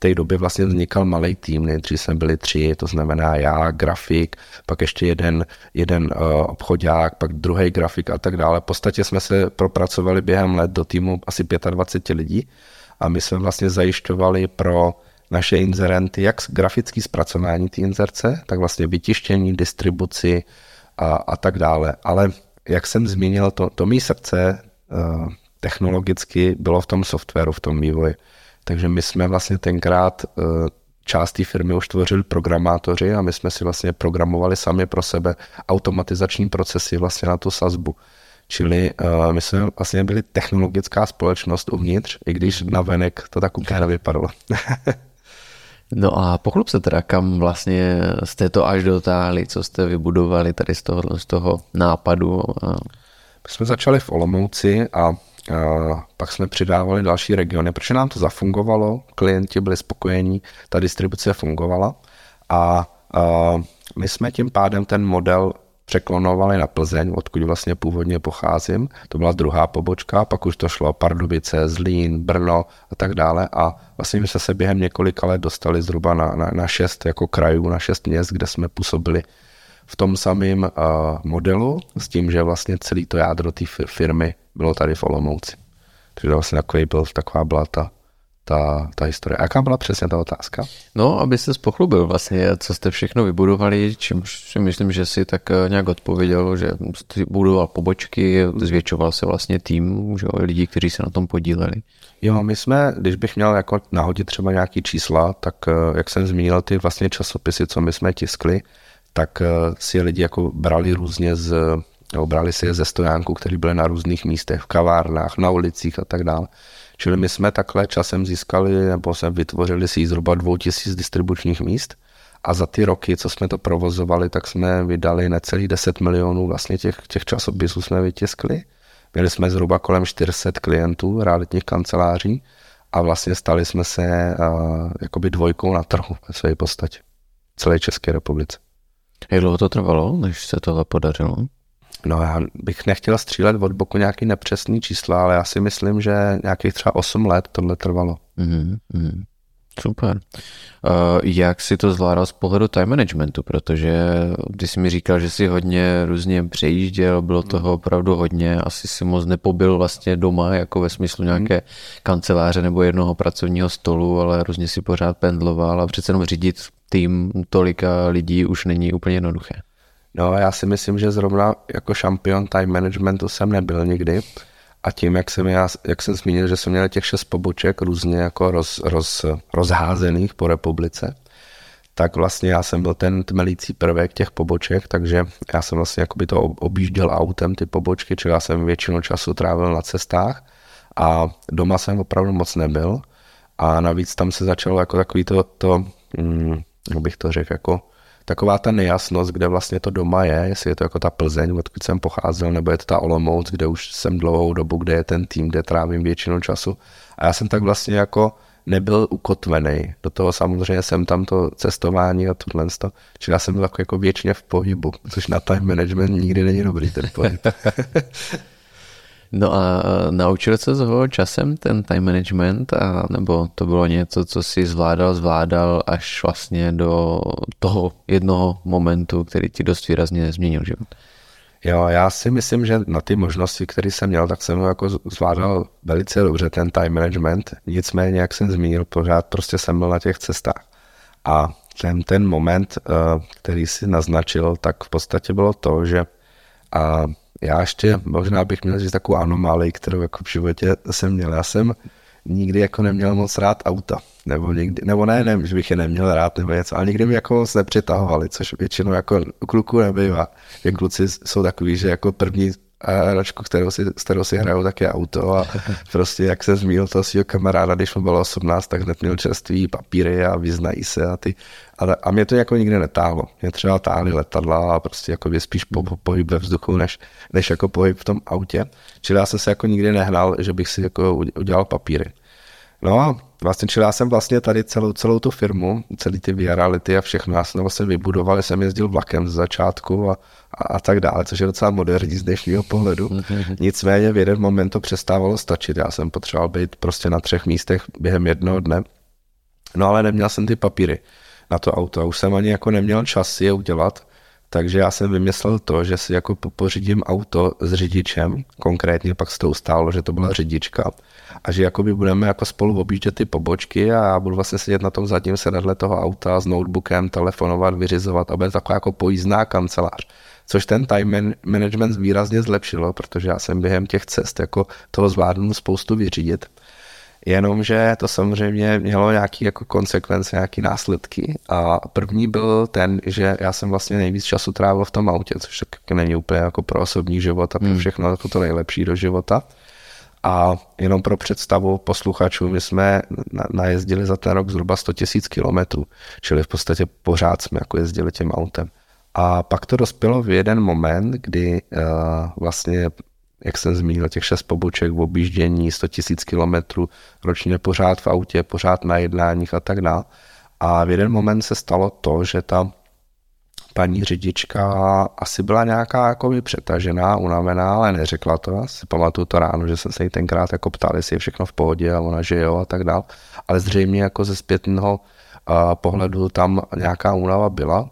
té době vlastně vznikal malý tým, nejdřív jsme byli tři, to znamená já, grafik, pak ještě jeden, jeden uh, obchodák, pak druhý grafik a tak dále. V podstatě jsme se propracovali během let do týmu asi 25 lidí a my jsme vlastně zajišťovali pro naše inzerenty jak grafický zpracování té inzerce, tak vlastně vytištění, distribuci a, a tak dále. Ale jak jsem zmínil, to, to mý srdce uh, technologicky bylo v tom softwaru, v tom vývoji. Takže my jsme vlastně tenkrát eh, část té firmy už tvořili programátoři a my jsme si vlastně programovali sami pro sebe automatizační procesy vlastně na tu sazbu. Čili uh, my jsme vlastně byli technologická společnost uvnitř, i když na venek to tak úplně nevypadalo. <laughs> no a pochlup se teda, kam vlastně jste to až dotáhli, co jste vybudovali tady z toho, z toho nápadu? My jsme začali v Olomouci a pak jsme přidávali další regiony, protože nám to zafungovalo, klienti byli spokojení, ta distribuce fungovala a my jsme tím pádem ten model překlonovali na Plzeň, odkud vlastně původně pocházím. To byla druhá pobočka, pak už to šlo Pardubice, Zlín, Brno a tak dále a vlastně jsme se během několika let dostali zhruba na, na, na šest jako krajů, na šest měst, kde jsme působili v tom samém uh, modelu, s tím, že vlastně celý to jádro té firmy bylo tady v Olomouci. Takže vlastně takový byl, taková byla ta, ta, ta historie. A jaká byla přesně ta otázka? No, aby se spochlubil vlastně, co jste všechno vybudovali, čímž si myslím, že si tak eh, nějak odpověděl, že jste budoval pobočky, zvětšoval se vlastně tým že lidí, kteří se na tom podíleli. Jo, my jsme, když bych měl jako nahodit třeba nějaký čísla, tak eh, jak jsem zmínil, ty vlastně časopisy, co my jsme tiskli, tak eh, si lidi jako brali různě z, nebo brali si je ze stojánku, který byly na různých místech, v kavárnách, na ulicích a tak dále. Čili my jsme takhle časem získali, nebo jsme vytvořili si zhruba 2000 distribučních míst a za ty roky, co jsme to provozovali, tak jsme vydali necelý 10 milionů vlastně těch, těch časopisů jsme vytiskli. Měli jsme zhruba kolem 400 klientů realitních kanceláří a vlastně stali jsme se uh, jakoby dvojkou na trhu ve své podstatě celé České republice. Jak dlouho to trvalo, než se tohle podařilo? No já bych nechtěl střílet od boku nějaký nepřesný čísla, ale já si myslím, že nějakých třeba 8 let tohle trvalo. Mm-hmm. Super. Uh, jak si to zvládal z pohledu time managementu, protože ty jsi mi říkal, že jsi hodně různě přejížděl, bylo toho opravdu hodně, asi si moc nepobyl vlastně doma, jako ve smyslu nějaké kanceláře nebo jednoho pracovního stolu, ale různě si pořád pendloval a přece jenom řídit tým tolika lidí už není úplně jednoduché. No já si myslím, že zrovna jako šampion time managementu jsem nebyl nikdy. A tím, jak jsem, já, jak jsem zmínil, že jsem měl těch šest poboček různě jako roz, roz, rozházených po republice, tak vlastně já jsem byl ten tmelící prvek těch poboček, takže já jsem vlastně jakoby to objížděl autem ty pobočky, čili já jsem většinu času trávil na cestách a doma jsem opravdu moc nebyl a navíc tam se začalo jako takový to, to jak bych to řekl, jako taková ta nejasnost, kde vlastně to doma je, jestli je to jako ta Plzeň, odkud jsem pocházel, nebo je to ta Olomouc, kde už jsem dlouhou dobu, kde je ten tým, kde trávím většinu času. A já jsem tak vlastně jako nebyl ukotvený. Do toho samozřejmě jsem tam to cestování a tohle. Čili já jsem byl jako, jako věčně v pohybu, což na time management nikdy není dobrý ten pohyb. <laughs> No a naučil se toho časem ten time management, a, nebo to bylo něco, co si zvládal, zvládal až vlastně do toho jednoho momentu, který ti dost výrazně změnil život? Jo, já si myslím, že na ty možnosti, které jsem měl, tak jsem jako zvládal velice dobře ten time management. Nicméně, jak jsem zmínil, pořád prostě jsem byl na těch cestách. A ten, ten moment, který si naznačil, tak v podstatě bylo to, že a já ještě možná bych měl říct takovou anomálii, kterou jako v životě jsem měl. Já jsem nikdy jako neměl moc rád auta. Nebo, nikdy, nebo ne, ne, že bych je neměl rád nebo něco, ale nikdy mi jako moc nepřitahovali, což většinou jako u kluků nebývá. Kluci jsou takový, že jako první hračku, kterou si, s kterou si hrajou, tak je auto a <laughs> prostě jak se zmínil toho svého kamaráda, když mu bylo 18, tak hned měl čerství papíry a vyznají se a ty. Ale, a mě to jako nikdy netáhlo. Mě třeba táhly letadla a prostě jako spíš po, po, pohyb ve vzduchu, než, než jako pohyb v tom autě. Čili já jsem se jako nikdy nehnal, že bych si jako udělal papíry. No a vlastně, čili já jsem vlastně tady celou, celou tu firmu, celý ty reality a všechno, já jsem vlastně vybudoval, jsem jezdil vlakem z začátku a, a, a tak dále, což je docela moderní z dnešního pohledu. Nicméně v jeden moment to přestávalo stačit, já jsem potřeboval být prostě na třech místech během jednoho dne, no ale neměl jsem ty papíry na to auto a už jsem ani jako neměl čas je udělat, takže já jsem vymyslel to, že si jako pořídím auto s řidičem, konkrétně pak se to ustálo, že to byla řidička a že jakoby budeme jako spolu objíždět ty pobočky a já budu vlastně sedět na tom zadním sedadle toho auta s notebookem, telefonovat, vyřizovat a bude taková jako pojízdná kancelář. Což ten time management výrazně zlepšilo, protože já jsem během těch cest jako toho zvládnu spoustu vyřídit. Jenomže to samozřejmě mělo nějaké jako konsekvence, nějaké následky. A první byl ten, že já jsem vlastně nejvíc času trávil v tom autě, což tak není úplně jako pro osobní život a pro hmm. všechno jako to nejlepší do života. A jenom pro představu posluchačů, my jsme najezdili za ten rok zhruba 100 000 kilometrů, čili v podstatě pořád jsme jako jezdili tím autem. A pak to dospělo v jeden moment, kdy uh, vlastně, jak jsem zmínil, těch šest poboček v objíždění, 100 000 kilometrů ročně pořád v autě, pořád na jednáních a tak dále. A v jeden moment se stalo to, že ta paní řidička asi byla nějaká jako přetažená, unavená, ale neřekla to. Asi pamatuju to ráno, že jsem se jí tenkrát jako ptal, jestli je všechno v pohodě a ona, že jo a tak dál. Ale zřejmě jako ze zpětného uh, pohledu tam nějaká únava byla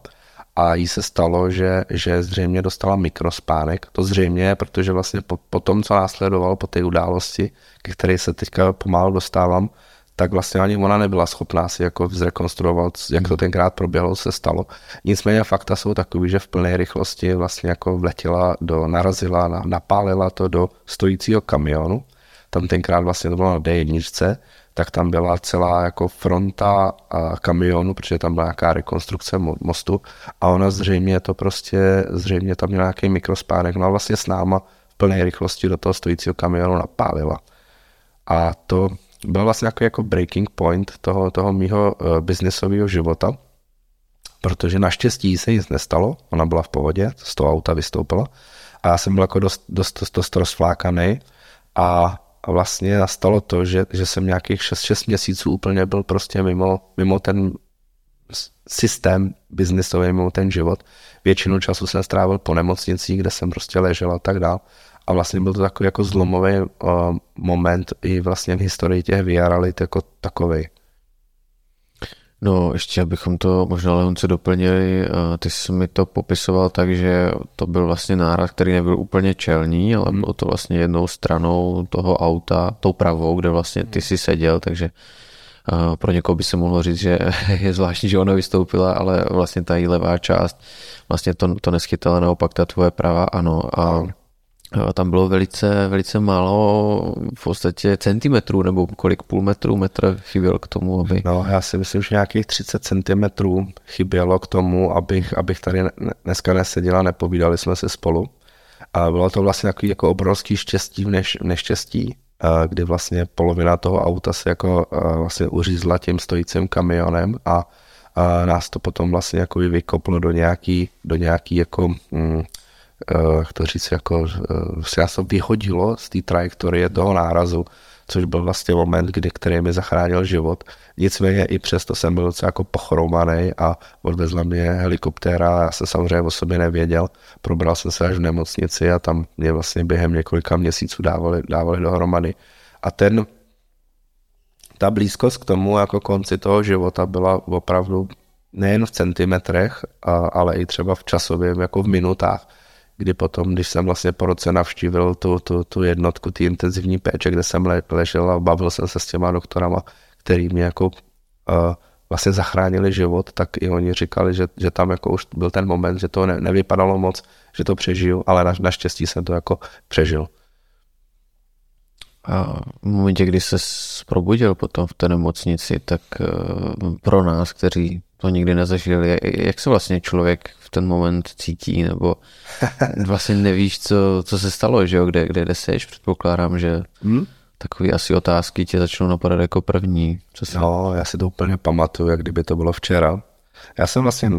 a jí se stalo, že, že zřejmě dostala mikrospánek. To zřejmě, protože vlastně po, po tom, co následovalo, po té události, ke které se teďka pomalu dostávám, tak vlastně ani ona nebyla schopná si jako zrekonstruovat, jak to tenkrát proběhlo, se stalo. Nicméně fakta jsou takový, že v plné rychlosti vlastně jako vletěla do, narazila, napálila to do stojícího kamionu. Tam tenkrát vlastně to bylo na D1, tak tam byla celá jako fronta kamionu, protože tam byla nějaká rekonstrukce mostu a ona zřejmě to prostě, zřejmě tam měla nějaký mikrospánek, no a vlastně s náma v plné rychlosti do toho stojícího kamionu napálila. A to byl vlastně jako, jako breaking point toho, toho mýho uh, biznesového života, protože naštěstí se nic nestalo, ona byla v pohodě, z toho auta vystoupila a já jsem byl jako dost, dost, dost, dost rozflákaný a a vlastně nastalo to, že, že jsem nějakých 6, měsíců úplně byl prostě mimo, mimo ten systém biznisový, mimo ten život. Většinu času jsem strávil po nemocnicích, kde jsem prostě ležel a tak dál. A vlastně byl to takový jako zlomový uh, moment i vlastně v historii těch VR jako takový. No, ještě abychom to možná lehonce doplnili, ty jsi mi to popisoval tak, že to byl vlastně náraz, který nebyl úplně čelní, ale hmm. bylo to vlastně jednou stranou toho auta, tou pravou, kde vlastně ty si seděl, takže pro někoho by se mohlo říct, že <laughs> je zvláštní, že ona vystoupila, ale vlastně ta její levá část vlastně to, to neschytala, naopak ta tvoje pravá ano. A tam bylo velice, velice málo v podstatě centimetrů, nebo kolik půl metru, metr chybělo k tomu, aby... No, já si myslím, že nějakých 30 centimetrů chybělo k tomu, abych, abych tady dneska neseděl a nepovídali jsme se spolu. A bylo to vlastně takový jako obrovský štěstí v než, neštěstí, kdy vlastně polovina toho auta se jako vlastně uřízla tím stojícím kamionem a, a nás to potom vlastně jako vykoplo do nějaký, do nějaký jako mm, jak to říct, jako se to vyhodilo z té trajektorie toho nárazu, což byl vlastně moment, kdy, který mi zachránil život. Nicméně i přesto jsem byl docela jako pochromaný a odvezla mě helikoptéra, já jsem samozřejmě o sobě nevěděl, probral jsem se až v nemocnici a tam mě vlastně během několika měsíců dávali, dávali dohromady. A ten, ta blízkost k tomu jako konci toho života byla opravdu nejen v centimetrech, ale i třeba v časově, jako v minutách kdy potom, když jsem vlastně po roce navštívil tu, tu, tu jednotku, ty intenzivní péče, kde jsem ležel a bavil jsem se s těma doktorama, který mě jako uh, vlastně zachránili život, tak i oni říkali, že, že tam jako už byl ten moment, že to ne, nevypadalo moc, že to přežiju, ale na, naštěstí jsem to jako přežil. A v momentě, kdy se probudil potom v té nemocnici, tak eh, pro nás, kteří to nikdy nezažili, jak se vlastně člověk v ten moment cítí, nebo <laughs> vlastně nevíš, co, co se stalo, že jo, kde, kde, kde seš, předpokládám, že hmm? takové asi otázky tě začnou napadat jako první. Co se... No, já si to úplně pamatuju, jak kdyby to bylo včera. Já jsem vlastně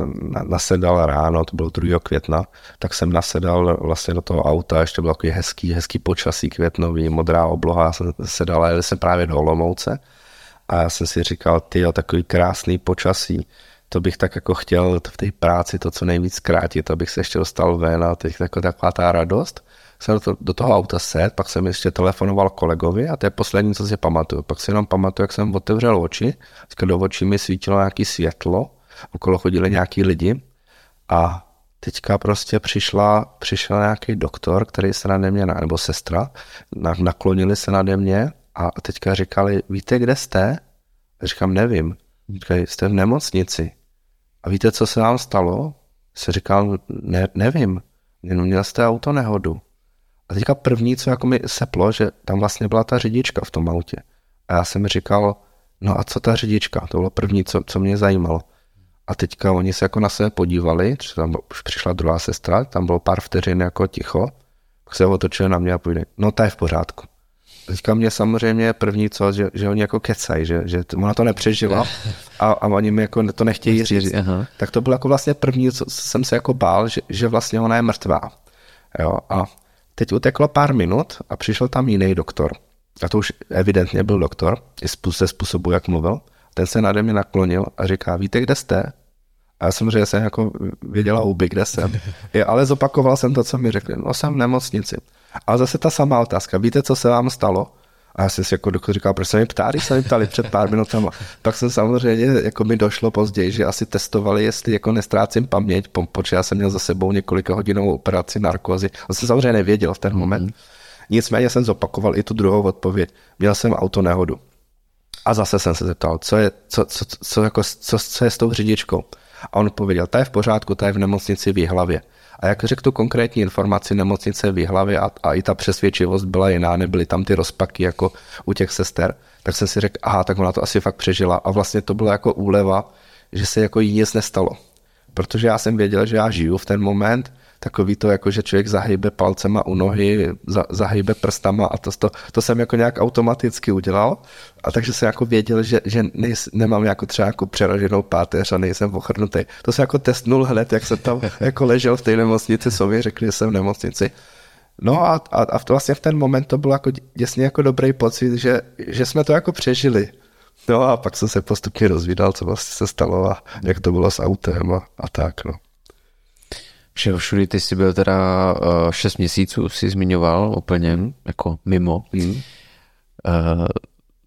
nasedal ráno, to bylo 2. května, tak jsem nasedal vlastně do toho auta, ještě bylo takový hezký, hezký počasí květnový, modrá obloha, já jsem sedal a jel jsem právě do Olomouce a já jsem si říkal, ty takový krásný počasí, to bych tak jako chtěl v té práci to co nejvíc zkrátit, abych se ještě dostal ven a teď jako taková ta radost. Jsem do, do toho auta set, pak jsem ještě telefonoval kolegovi a to je poslední, co si pamatuju. Pak si jenom pamatuju, jak jsem otevřel oči, do očí mi svítilo nějaké světlo, okolo chodili nějaký lidi a teďka prostě přišla, přišel nějaký doktor, který se nade mě, nebo sestra, naklonili se nade mě a teďka říkali, víte, kde jste? A říkám, nevím. Říkají, jste v nemocnici. A víte, co se vám stalo? Se říkal, ne, nevím, jenom měl jste auto nehodu. A teďka první, co jako mi seplo, že tam vlastně byla ta řidička v tom autě. A já jsem říkal, no a co ta řidička? To bylo první, co, co mě zajímalo. A teďka oni se jako na sebe podívali, tam už přišla druhá sestra, tam bylo pár vteřin jako ticho, pak se otočili na mě a půjde, no ta je v pořádku. Teďka mě samozřejmě první co, že, že oni jako kecají, že, že ona to nepřežila a, a oni mi jako to nechtějí říct. Aha. Tak to bylo jako vlastně první, co jsem se jako bál, že, že vlastně ona je mrtvá. Jo, a teď uteklo pár minut a přišel tam jiný doktor. A to už evidentně byl doktor, i ze způsobu, jak mluvil. Ten se nade mě naklonil a říká, víte, kde jste? A já samozřejmě jsem jako věděla úby, kde jsem. Je, ale zopakoval jsem to, co mi řekli. No jsem v nemocnici. Ale zase ta samá otázka. Víte, co se vám stalo? A já jsem si jako doktor říkal, proč se mi ptali, se mi ptali před pár minutami. Pak jsem samozřejmě, jako mi došlo později, že asi testovali, jestli jako nestrácím paměť, protože já jsem měl za sebou několika hodinovou operaci narkozy. To jsem samozřejmě nevěděl v ten moment. Mm. Nicméně jsem zopakoval i tu druhou odpověď. Měl jsem auto nehodu. A zase jsem se zeptal, co je, co, co, co, jako, co, co je s tou řidičkou. A on pověděl, ta je v pořádku, ta je v nemocnici v Jihlavě. A jak řekl tu konkrétní informaci nemocnice v Jihlavě a, a i ta přesvědčivost byla jiná, nebyly tam ty rozpaky jako u těch sester, tak jsem si řekl, aha, tak ona to asi fakt přežila. A vlastně to bylo jako úleva, že se jako jí nic nestalo. Protože já jsem věděl, že já žiju v ten moment takový to, jako že člověk zahybe palcema u nohy, za, zahybe prstama a to, to, to jsem jako nějak automaticky udělal. A takže jsem jako věděl, že, že nejs, nemám jako třeba jako přeraženou páteř a nejsem ochrnutý. To jsem jako testnul hned, jak jsem tam <laughs> jako ležel v té nemocnici, co mi řekli, že jsem v nemocnici. No a, a, a vlastně v ten moment to bylo jako děsně jako dobrý pocit, že, že jsme to jako přežili. No a pak jsem se postupně rozvídal, co vlastně se stalo a jak to bylo s autem a, a tak, no. Všeho všudy ty jsi byl teda uh, šest měsíců, si zmiňoval úplně mm. jako mimo. Mm. Uh,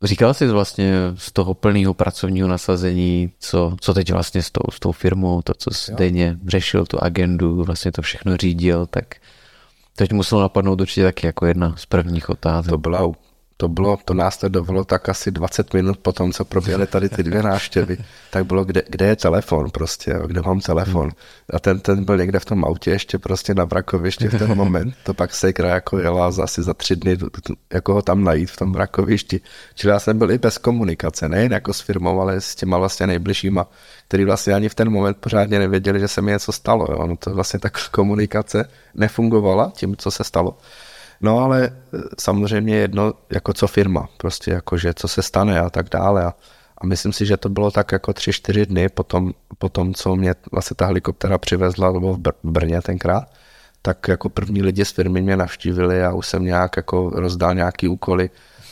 říkal jsi vlastně z toho plného pracovního nasazení, co, co teď vlastně s tou, s tou firmou, to, co stejně řešil, tu agendu, vlastně to všechno řídil, tak teď muselo napadnout určitě taky jako jedna z prvních otázek. To byla to bylo, to následovalo tak asi 20 minut po tom, co proběhly tady ty dvě návštěvy, <laughs> tak bylo, kde, kde je telefon prostě, kde mám telefon. A ten, ten byl někde v tom autě ještě prostě na brakovišti v ten moment. To pak Sejkra jako jela asi za tři dny, jako ho tam najít v tom brakovišti. Čili já jsem byl i bez komunikace, nejen jako s firmou, ale s těma vlastně nejbližšíma, který vlastně ani v ten moment pořádně nevěděli, že se mi něco stalo. Jo. No to vlastně tak komunikace nefungovala tím, co se stalo. No ale e, samozřejmě jedno, jako co firma, prostě jako, že co se stane a tak dále. A, a myslím si, že to bylo tak jako tři, čtyři dny po tom, po tom, co mě vlastně ta helikoptera přivezla, nebo v, Br- Brně tenkrát, tak jako první lidi z firmy mě navštívili a už jsem nějak jako rozdal nějaký úkoly.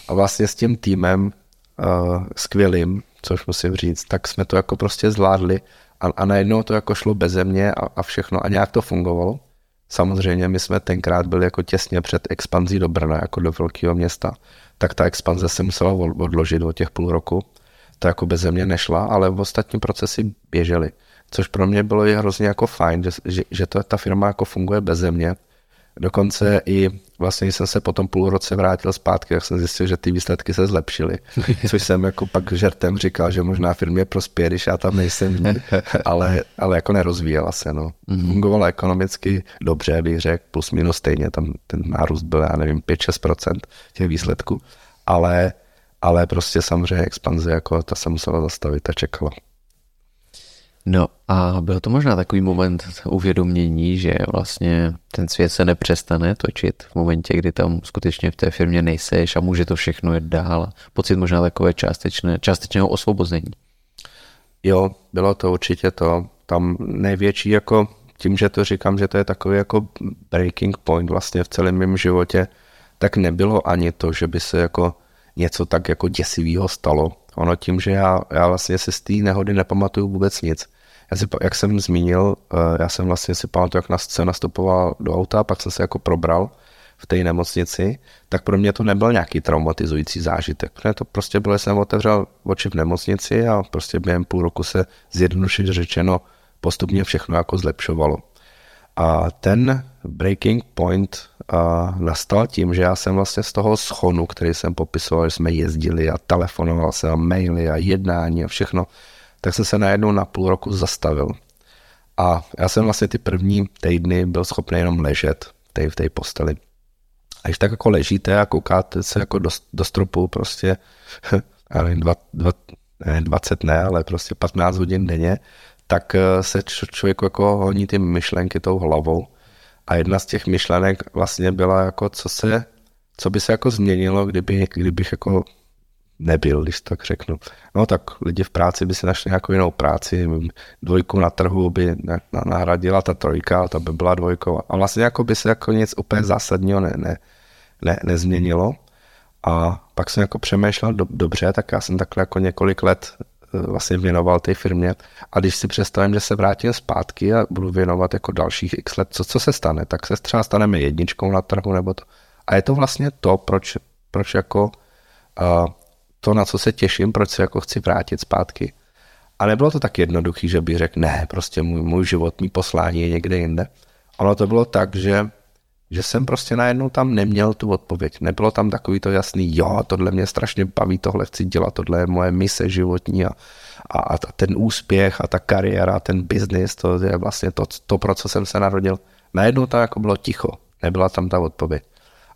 A vlastně s tím týmem uh, skvělým, což musím říct, tak jsme to jako prostě zvládli a, a najednou to jako šlo bez mě a, a všechno a nějak to fungovalo. Samozřejmě my jsme tenkrát byli jako těsně před expanzí do Brna, jako do velkého města, tak ta expanze se musela odložit o těch půl roku. To jako bez země nešla, ale v ostatní procesy běžely. Což pro mě bylo i hrozně jako fajn, že, že, že to, ta firma jako funguje bez země. Dokonce i vlastně jsem se potom půl roce vrátil zpátky, tak jsem zjistil, že ty výsledky se zlepšily. <laughs> Což jsem jako pak žertem říkal, že možná firmě prospěje, když já tam nejsem, <laughs> ale, ale jako nerozvíjela se. No. Mm-hmm. Fungovalo ekonomicky dobře, bych řekl, plus minus stejně, tam ten nárůst byl, já nevím, 5-6% těch výsledků, ale, ale prostě samozřejmě expanze, jako ta se musela zastavit a čekala. No a byl to možná takový moment uvědomění, že vlastně ten svět se nepřestane točit v momentě, kdy tam skutečně v té firmě nejseš a může to všechno jít dál. Pocit možná takové částečné, částečného osvobození. Jo, bylo to určitě to. Tam největší jako tím, že to říkám, že to je takový jako breaking point vlastně v celém mém životě, tak nebylo ani to, že by se jako něco tak jako děsivého stalo. Ono tím, že já, já vlastně si z té nehody nepamatuju vůbec nic. Já si, jak jsem zmínil, eh, já jsem vlastně si pamatuju, jak na scénu nastupoval do auta, pak jsem se jako probral v té nemocnici, tak pro mě to nebyl nějaký traumatizující zážitek. Protože to prostě bylo, jsem otevřel oči v nemocnici a prostě během půl roku se zjednodušit řečeno postupně všechno jako zlepšovalo. A ten breaking point uh, nastal tím, že já jsem vlastně z toho schonu, který jsem popisoval, že jsme jezdili a telefonoval jsem a maily a jednání a všechno, tak jsem se najednou na půl roku zastavil. A já jsem vlastně ty první týdny byl schopný jenom ležet v té posteli. A když tak jako ležíte a koukáte se jako do, do stropu prostě, <laughs> já nevím, dva, dva, ne, 20 ne, ale prostě 15 hodin denně, tak eh, se člověk jako honí ty myšlenky tou hlavou. A jedna z těch myšlenek vlastně byla jako, co se, co by se jako změnilo, kdyby, kdybych jako nebyl, když tak řeknu. No tak lidi v práci by si našli nějakou jinou práci, dvojku na trhu by nahradila ta trojka, ta by byla dvojkou. A vlastně jako by se jako nic úplně zásadního ne, ne, ne, nezměnilo. A pak jsem jako přemýšlel, do, dobře, tak já jsem takhle jako několik let eh, vlastně věnoval té firmě a když si představím, že se vrátím zpátky a budu věnovat jako dalších x let, co, co se stane, tak se třeba staneme jedničkou na trhu nebo to. A je to vlastně to, proč, proč jako uh, to, na co se těším, proč se jako chci vrátit zpátky. A nebylo to tak jednoduchý, že bych řekl, ne, prostě můj, můj život, poslání je někde jinde. Ono to bylo tak, že, že jsem prostě najednou tam neměl tu odpověď. Nebylo tam takový to jasný, jo, tohle mě strašně baví, tohle chci dělat, tohle je moje mise životní a, a, a ten úspěch a ta kariéra, ten biznis, to je vlastně to, to, pro co jsem se narodil. Najednou tam jako bylo ticho, nebyla tam ta odpověď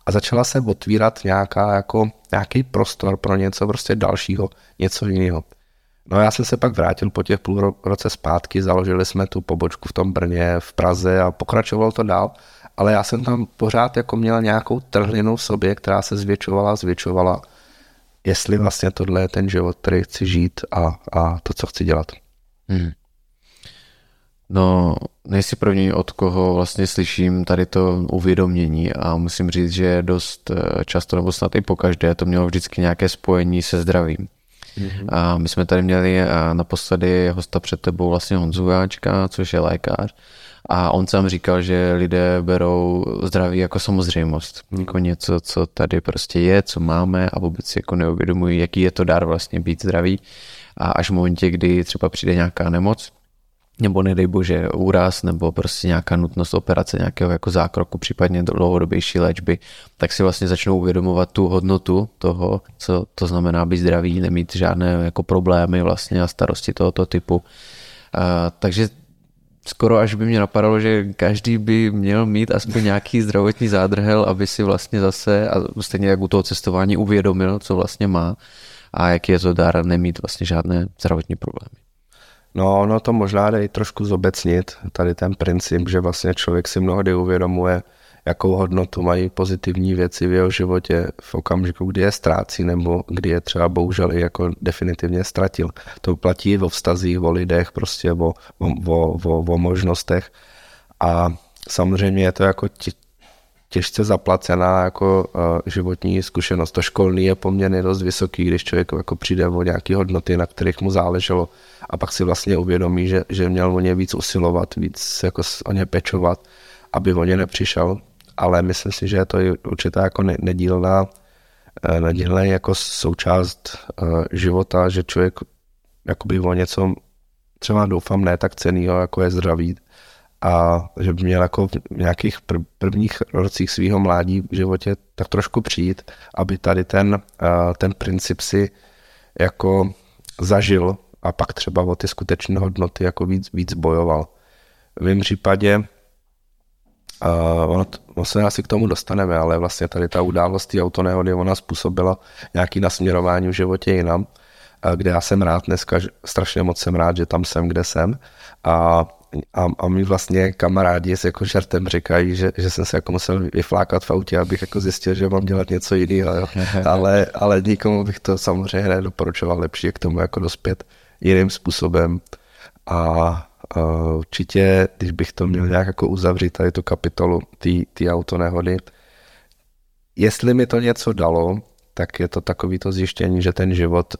a začala se otvírat nějaká, jako, nějaký prostor pro něco prostě dalšího, něco jiného. No já jsem se pak vrátil po těch půl roce zpátky, založili jsme tu pobočku v tom Brně, v Praze a pokračovalo to dál, ale já jsem tam pořád jako měl nějakou trhlinu v sobě, která se zvětšovala, zvětšovala, jestli vlastně tohle je ten život, který chci žít a, a to, co chci dělat. Hmm. No, nejsi první, od koho vlastně slyším tady to uvědomění a musím říct, že dost eh, často nebo snad i pokaždé to mělo vždycky nějaké spojení se zdravím. Mm-hmm. A my jsme tady měli eh, naposledy hosta před tebou vlastně Honzu Jáčka, což je lékař. A on sám říkal, že lidé berou zdraví jako samozřejmost. Jako něco, co tady prostě je, co máme a vůbec si jako neuvědomují, jaký je to dar vlastně být zdravý. A až v momentě, kdy třeba přijde nějaká nemoc, nebo nedej bože úraz, nebo prostě nějaká nutnost operace, nějakého jako zákroku, případně dlouhodobější léčby, tak si vlastně začnou uvědomovat tu hodnotu toho, co to znamená být zdravý, nemít žádné jako problémy vlastně a starosti tohoto typu. A, takže skoro až by mě napadalo, že každý by měl mít aspoň nějaký zdravotní zádrhel, aby si vlastně zase, a stejně jak u toho cestování, uvědomil, co vlastně má a jaký je to dar nemít vlastně žádné zdravotní problémy. No, no to možná jde i trošku zobecnit, tady ten princip, že vlastně člověk si mnohdy uvědomuje, jakou hodnotu mají pozitivní věci v jeho životě v okamžiku, kdy je ztrácí nebo kdy je třeba bohužel i jako definitivně ztratil. To platí o vztazích, o lidech, prostě o, o, o, o možnostech. A samozřejmě je to jako těžce zaplacená jako uh, životní zkušenost. To školní je poměrně dost vysoký, když člověk jako přijde o nějaké hodnoty, na kterých mu záleželo a pak si vlastně uvědomí, že, že měl o ně víc usilovat, víc jako o ně pečovat, aby o ně nepřišel. Ale myslím si, že je to určitá jako nedílná, eh, nedílná jako součást uh, života, že člověk jakoby o něco třeba doufám ne tak cenýho, jako je zdraví, a že by měl jako v nějakých prvních rocích svého mládí v životě tak trošku přijít, aby tady ten, ten princip si jako zažil a pak třeba o ty skutečné hodnoty jako víc, víc bojoval. V mém případě ono, ono se asi k tomu dostaneme, ale vlastně tady ta událost té autonehody, ona způsobila nějaký nasměrování v životě jinam, kde já jsem rád dneska, strašně moc jsem rád, že tam jsem, kde jsem a a, a mi vlastně kamarádi s jako žartem říkají, že, že jsem se jako musel vyflákat v autě, abych jako zjistil, že mám dělat něco jiného, ale, ale nikomu bych to samozřejmě nedoporučoval lepší k tomu jako dospět jiným způsobem. A Uh, určitě, když bych to měl nějak jako uzavřít, tady tu kapitolu té autonehody, jestli mi to něco dalo, tak je to takový to zjištění, že ten život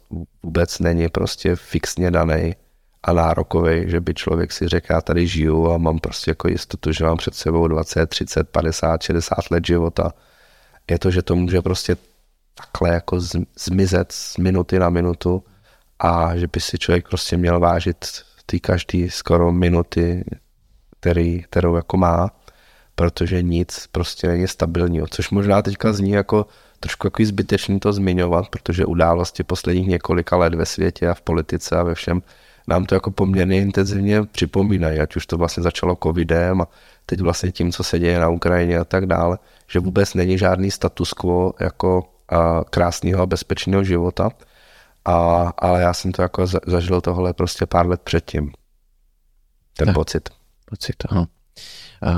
vůbec není prostě fixně daný a nárokový, že by člověk si řekl, já tady žiju a mám prostě jako jistotu, že mám před sebou 20, 30, 50, 60 let života. Je to, že to může prostě takhle jako zmizet z minuty na minutu a že by si člověk prostě měl vážit ty každý skoro minuty, který, kterou jako má, protože nic prostě není stabilního, což možná teďka zní jako trošku jako zbytečný to zmiňovat, protože události posledních několika let ve světě a v politice a ve všem nám to jako poměrně intenzivně připomínají, ať už to vlastně začalo covidem a teď vlastně tím, co se děje na Ukrajině a tak dále, že vůbec není žádný status quo jako krásného a bezpečného života, a, ale já jsem to jako zažil tohle prostě pár let předtím. Ten tak. pocit. Pocit, ano.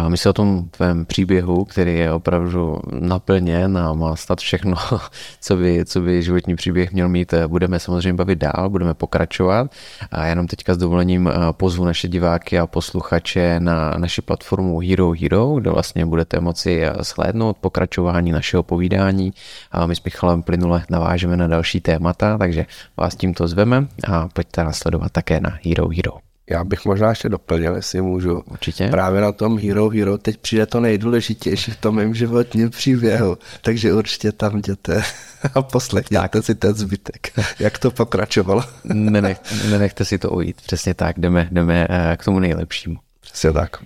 My se o tom tvém příběhu, který je opravdu naplněn a má stát všechno, <laughs> co by, co by životní příběh měl mít, budeme samozřejmě bavit dál, budeme pokračovat. A jenom teďka s dovolením eh, pozvu naše diváky a posluchače na naši platformu Hero Hero, kde vlastně budete moci eh, shlédnout pokračování našeho povídání. A my s Michalem plynule navážeme na další témata, takže vás tímto zveme a pojďte následovat také na Hero Hero. Já bych možná ještě doplnil, jestli můžu. Určitě. Právě na tom Hero Hero teď přijde to nejdůležitější v tom mém životním příběhu, takže určitě tam jděte <laughs> a poslechněte si ten zbytek, jak to pokračovalo. Nenech, nenechte si to ujít, přesně tak, jdeme, jdeme eh, k tomu nejlepšímu. Přesně tak.